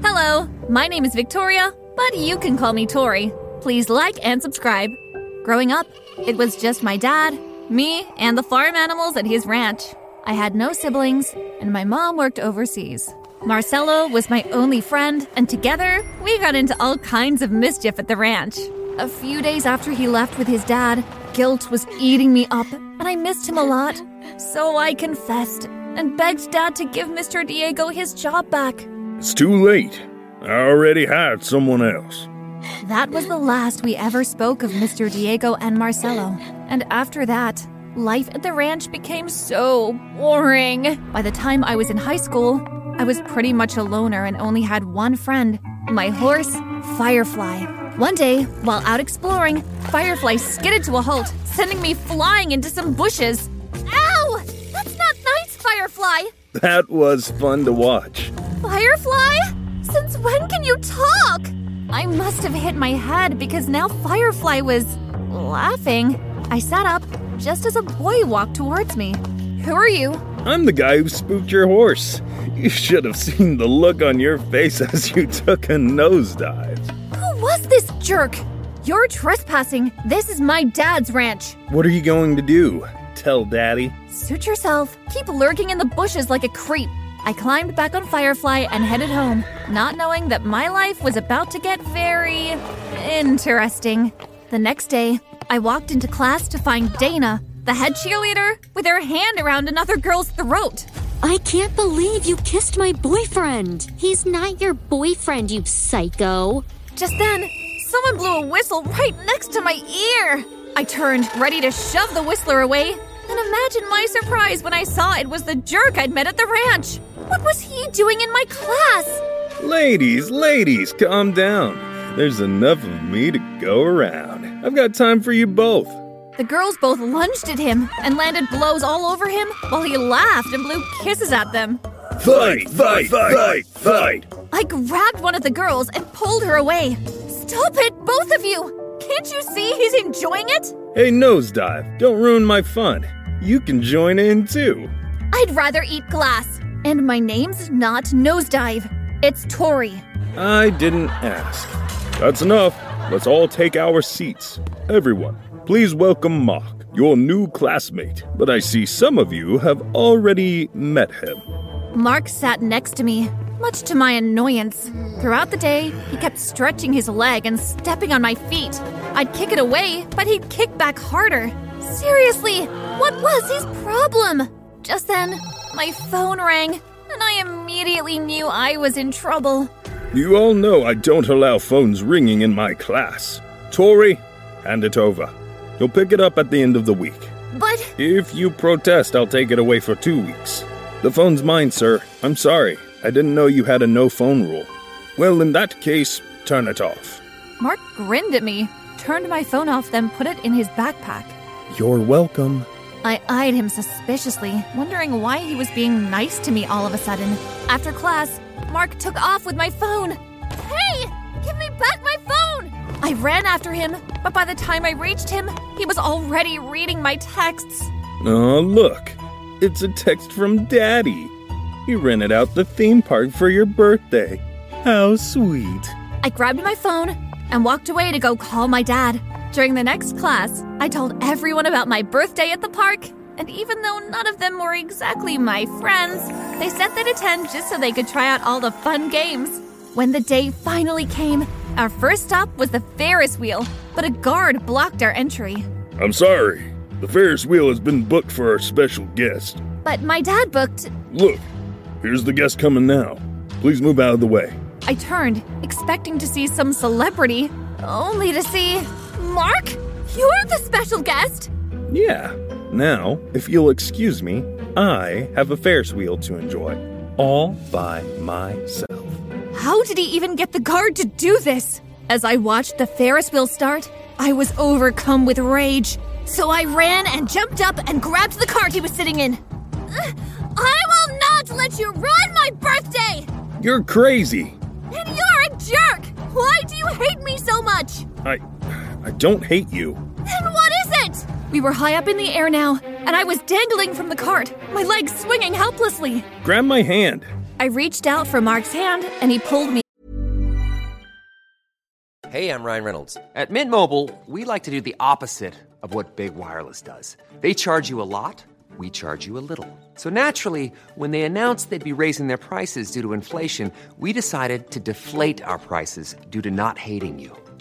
Hello, my name is Victoria, but you can call me Tori. Please like and subscribe. Growing up, it was just my dad, me, and the farm animals at his ranch. I had no siblings, and my mom worked overseas. Marcelo was my only friend, and together we got into all kinds of mischief at the ranch. A few days after he left with his dad, guilt was eating me up, and I missed him a lot. So I confessed and begged dad to give Mr. Diego his job back. It's too late. I already hired someone else. That was the last we ever spoke of Mr. Diego and Marcelo. And after that, life at the ranch became so boring. By the time I was in high school, I was pretty much a loner and only had one friend my horse, Firefly. One day, while out exploring, Firefly skidded to a halt, sending me flying into some bushes. Ow! That's not nice, Firefly! That was fun to watch. Firefly? Since when can you talk? I must have hit my head because now Firefly was laughing. I sat up just as a boy walked towards me. Who are you? I'm the guy who spooked your horse. You should have seen the look on your face as you took a nosedive. Who was this jerk? You're trespassing. This is my dad's ranch. What are you going to do? Tell Daddy? Suit yourself. Keep lurking in the bushes like a creep. I climbed back on Firefly and headed home, not knowing that my life was about to get very interesting. The next day, I walked into class to find Dana, the head cheerleader, with her hand around another girl's throat. I can't believe you kissed my boyfriend. He's not your boyfriend, you psycho. Just then, someone blew a whistle right next to my ear. I turned, ready to shove the whistler away, and imagine my surprise when I saw it was the jerk I'd met at the ranch. What was he doing in my class? Ladies, ladies, calm down. There's enough of me to go around. I've got time for you both. The girls both lunged at him and landed blows all over him while he laughed and blew kisses at them. Fight, fight, fight, fight. I grabbed one of the girls and pulled her away. Stop it, both of you! Can't you see he's enjoying it? Hey, Nosedive, don't ruin my fun. You can join in too. I'd rather eat glass. And my name's not Nosedive. It's Tori. I didn't ask. That's enough. Let's all take our seats. Everyone, please welcome Mark, your new classmate. But I see some of you have already met him. Mark sat next to me, much to my annoyance. Throughout the day, he kept stretching his leg and stepping on my feet. I'd kick it away, but he'd kick back harder. Seriously, what was his problem? Just then, my phone rang, and I immediately knew I was in trouble. You all know I don't allow phones ringing in my class. Tori, hand it over. You'll pick it up at the end of the week. But If you protest, I'll take it away for two weeks. The phone's mine, sir. I'm sorry. I didn't know you had a no phone rule. Well, in that case, turn it off. Mark grinned at me, turned my phone off, then put it in his backpack. You're welcome. I eyed him suspiciously, wondering why he was being nice to me all of a sudden. After class, Mark took off with my phone. Hey! Give me back my phone! I ran after him, but by the time I reached him, he was already reading my texts. Oh, look. It's a text from Daddy. He rented out the theme park for your birthday. How sweet. I grabbed my phone and walked away to go call my dad. During the next class, I told everyone about my birthday at the park, and even though none of them were exactly my friends, they said they'd attend just so they could try out all the fun games. When the day finally came, our first stop was the Ferris wheel, but a guard blocked our entry. I'm sorry. The Ferris wheel has been booked for our special guest. But my dad booked. Look, here's the guest coming now. Please move out of the way. I turned, expecting to see some celebrity, only to see. Mark? You're the special guest? Yeah. Now, if you'll excuse me, I have a Ferris wheel to enjoy. All by myself. How did he even get the guard to do this? As I watched the Ferris wheel start, I was overcome with rage. So I ran and jumped up and grabbed the cart he was sitting in. Uh, I will not let you ruin my birthday! You're crazy. And you're a jerk! Why do you hate me so much? I I don't hate you. Then what is it? We were high up in the air now, and I was dangling from the cart, my legs swinging helplessly. Grab my hand. I reached out for Mark's hand, and he pulled me. Hey, I'm Ryan Reynolds. At Mint Mobile, we like to do the opposite of what Big Wireless does. They charge you a lot, we charge you a little. So naturally, when they announced they'd be raising their prices due to inflation, we decided to deflate our prices due to not hating you.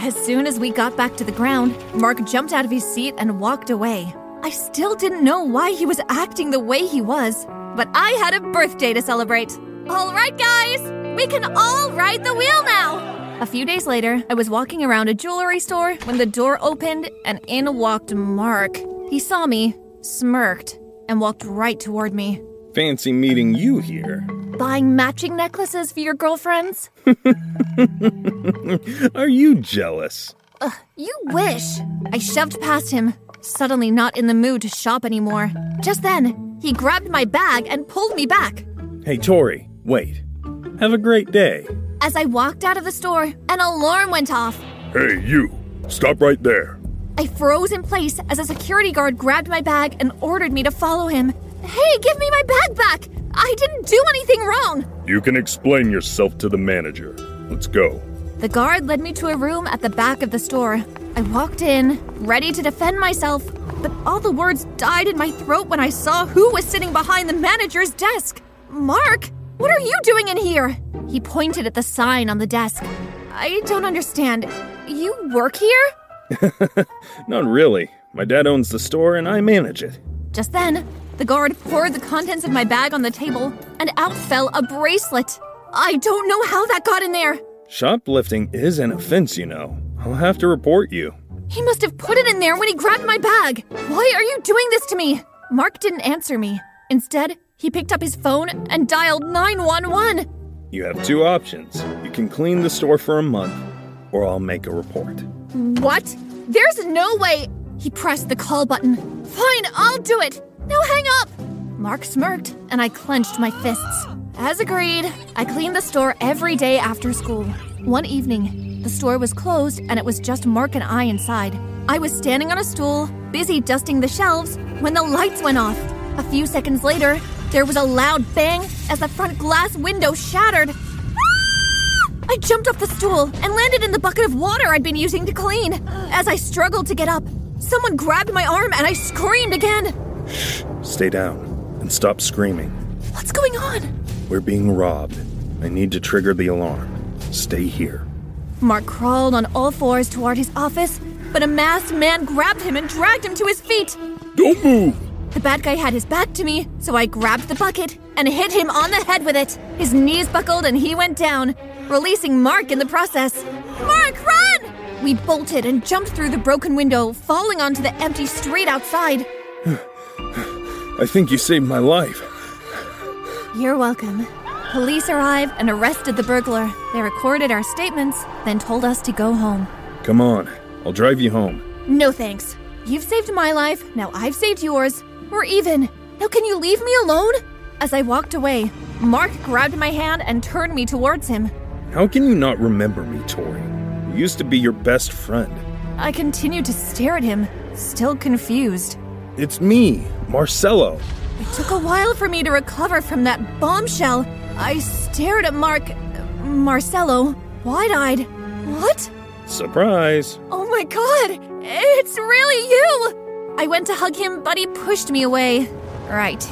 As soon as we got back to the ground, Mark jumped out of his seat and walked away. I still didn't know why he was acting the way he was, but I had a birthday to celebrate. All right, guys, we can all ride the wheel now. A few days later, I was walking around a jewelry store when the door opened and in walked Mark. He saw me, smirked, and walked right toward me. Fancy meeting you here. Buying matching necklaces for your girlfriends? Are you jealous? Ugh, you wish. I shoved past him, suddenly not in the mood to shop anymore. Just then, he grabbed my bag and pulled me back. Hey, Tori, wait. Have a great day. As I walked out of the store, an alarm went off. Hey, you. Stop right there. I froze in place as a security guard grabbed my bag and ordered me to follow him. Hey, give me my bag back! I didn't do anything wrong! You can explain yourself to the manager. Let's go. The guard led me to a room at the back of the store. I walked in, ready to defend myself, but all the words died in my throat when I saw who was sitting behind the manager's desk. Mark, what are you doing in here? He pointed at the sign on the desk. I don't understand. You work here? Not really. My dad owns the store and I manage it. Just then, the guard poured the contents of my bag on the table, and out fell a bracelet. I don't know how that got in there. Shoplifting is an offense, you know. I'll have to report you. He must have put it in there when he grabbed my bag. Why are you doing this to me? Mark didn't answer me. Instead, he picked up his phone and dialed 911. You have two options. You can clean the store for a month, or I'll make a report. What? There's no way. He pressed the call button. Fine, I'll do it. Now hang up. Mark smirked, and I clenched my fists. As agreed, I cleaned the store every day after school. One evening, the store was closed and it was just Mark and I inside. I was standing on a stool, busy dusting the shelves, when the lights went off. A few seconds later, there was a loud bang as the front glass window shattered. Ah! I jumped off the stool and landed in the bucket of water I'd been using to clean. As I struggled to get up, someone grabbed my arm and I screamed again. Stay down and stop screaming. What's going on? We're being robbed. I need to trigger the alarm. Stay here. Mark crawled on all fours toward his office, but a masked man grabbed him and dragged him to his feet. Don't move! The bad guy had his back to me, so I grabbed the bucket and hit him on the head with it. His knees buckled and he went down, releasing Mark in the process. Mark, run! We bolted and jumped through the broken window, falling onto the empty street outside. I think you saved my life. You're welcome. Police arrived and arrested the burglar. They recorded our statements, then told us to go home. Come on, I'll drive you home. No thanks. You've saved my life, now I've saved yours. We're even. Now can you leave me alone? As I walked away, Mark grabbed my hand and turned me towards him. How can you not remember me, Tori? You used to be your best friend. I continued to stare at him, still confused. It's me, Marcello. It took a while for me to recover from that bombshell. I stared at Mark. Marcello, wide eyed. What? Surprise. Oh my god! It's really you! I went to hug him, but he pushed me away. Right.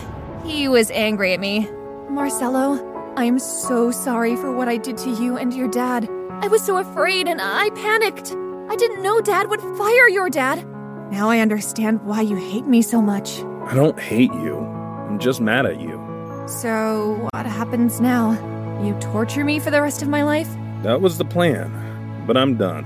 He was angry at me. Marcello, I am so sorry for what I did to you and your dad. I was so afraid and I panicked. I didn't know dad would fire your dad. Now I understand why you hate me so much. I don't hate you. I'm just mad at you. So, what happens now? You torture me for the rest of my life? That was the plan, but I'm done.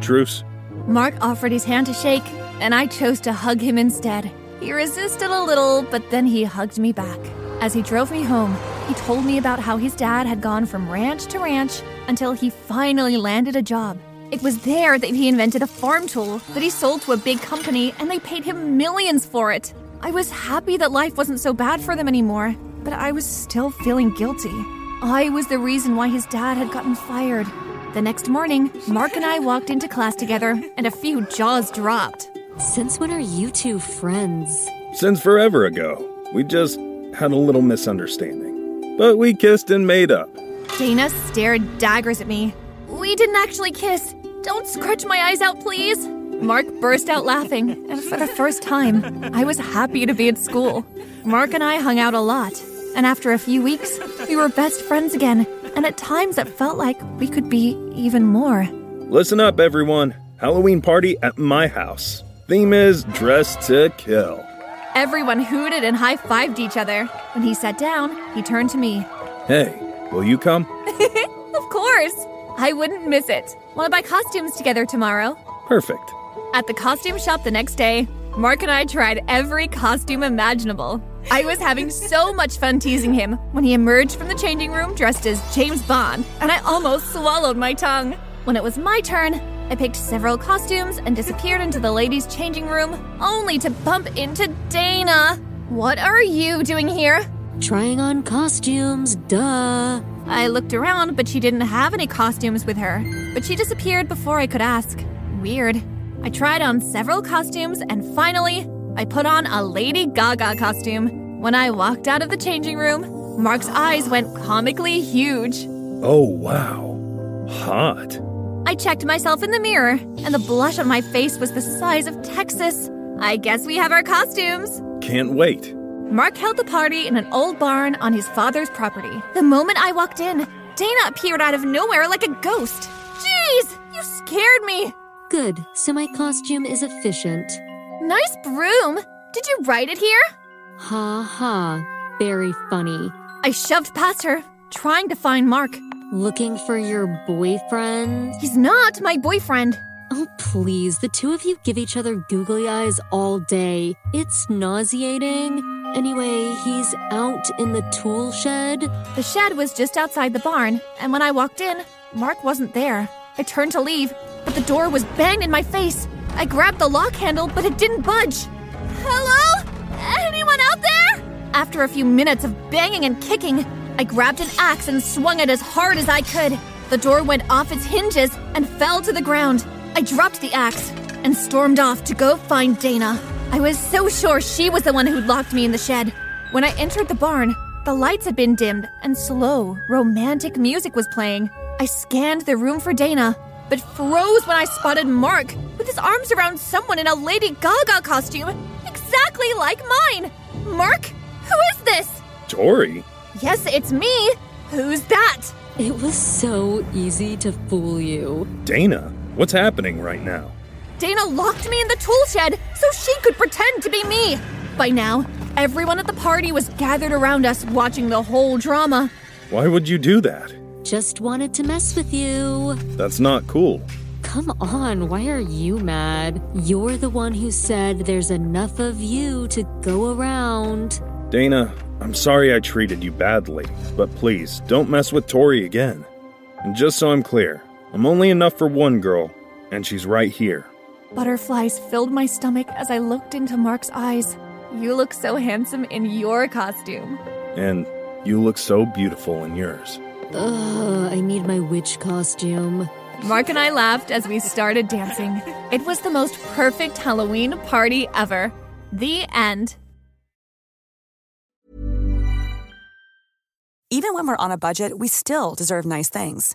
Truce. Mark offered his hand to shake, and I chose to hug him instead. He resisted a little, but then he hugged me back. As he drove me home, he told me about how his dad had gone from ranch to ranch until he finally landed a job. It was there that he invented a farm tool that he sold to a big company, and they paid him millions for it. I was happy that life wasn't so bad for them anymore, but I was still feeling guilty. I was the reason why his dad had gotten fired. The next morning, Mark and I walked into class together, and a few jaws dropped. Since when are you two friends? Since forever ago. We just had a little misunderstanding. But we kissed and made up. Dana stared daggers at me. We didn't actually kiss. Don't scratch my eyes out, please. Mark burst out laughing, and for the first time, I was happy to be at school. Mark and I hung out a lot, and after a few weeks, we were best friends again, and at times it felt like we could be even more. Listen up, everyone. Halloween party at my house. Theme is Dress to Kill. Everyone hooted and high fived each other. When he sat down, he turned to me. Hey, will you come? Of course! I wouldn't miss it. Want to buy costumes together tomorrow? Perfect. At the costume shop the next day, Mark and I tried every costume imaginable. I was having so much fun teasing him when he emerged from the changing room dressed as James Bond, and I almost swallowed my tongue. When it was my turn, I picked several costumes and disappeared into the ladies' changing room, only to bump into Dana. What are you doing here? Trying on costumes, duh. I looked around, but she didn't have any costumes with her. But she disappeared before I could ask. Weird. I tried on several costumes, and finally, I put on a Lady Gaga costume. When I walked out of the changing room, Mark's eyes went comically huge. Oh, wow. Hot. I checked myself in the mirror, and the blush on my face was the size of Texas. I guess we have our costumes. Can't wait. Mark held the party in an old barn on his father's property. The moment I walked in, Dana appeared out of nowhere like a ghost. Jeez, you scared me. Good, so my costume is efficient. Nice broom. Did you write it here? Ha ha, very funny. I shoved past her, trying to find Mark. Looking for your boyfriend? He's not my boyfriend. Oh, please, the two of you give each other googly eyes all day. It's nauseating. Anyway, he's out in the tool shed. The shed was just outside the barn, and when I walked in, Mark wasn't there. I turned to leave, but the door was banged in my face. I grabbed the lock handle, but it didn't budge. Hello? Anyone out there? After a few minutes of banging and kicking, I grabbed an axe and swung it as hard as I could. The door went off its hinges and fell to the ground. I dropped the axe and stormed off to go find Dana. I was so sure she was the one who'd locked me in the shed. When I entered the barn, the lights had been dimmed and slow, romantic music was playing. I scanned the room for Dana, but froze when I spotted Mark with his arms around someone in a Lady Gaga costume, exactly like mine. Mark, who is this? Tori? Yes, it's me. Who's that? It was so easy to fool you. Dana? What's happening right now? Dana locked me in the tool shed so she could pretend to be me. By now, everyone at the party was gathered around us watching the whole drama. Why would you do that? Just wanted to mess with you. That's not cool. Come on, why are you mad? You're the one who said there's enough of you to go around. Dana, I'm sorry I treated you badly, but please don't mess with Tori again. And just so I'm clear, I'm only enough for one girl, and she's right here. Butterflies filled my stomach as I looked into Mark's eyes. You look so handsome in your costume. And you look so beautiful in yours. Ugh, I need my witch costume. Mark and I laughed as we started dancing. It was the most perfect Halloween party ever. The end. Even when we're on a budget, we still deserve nice things.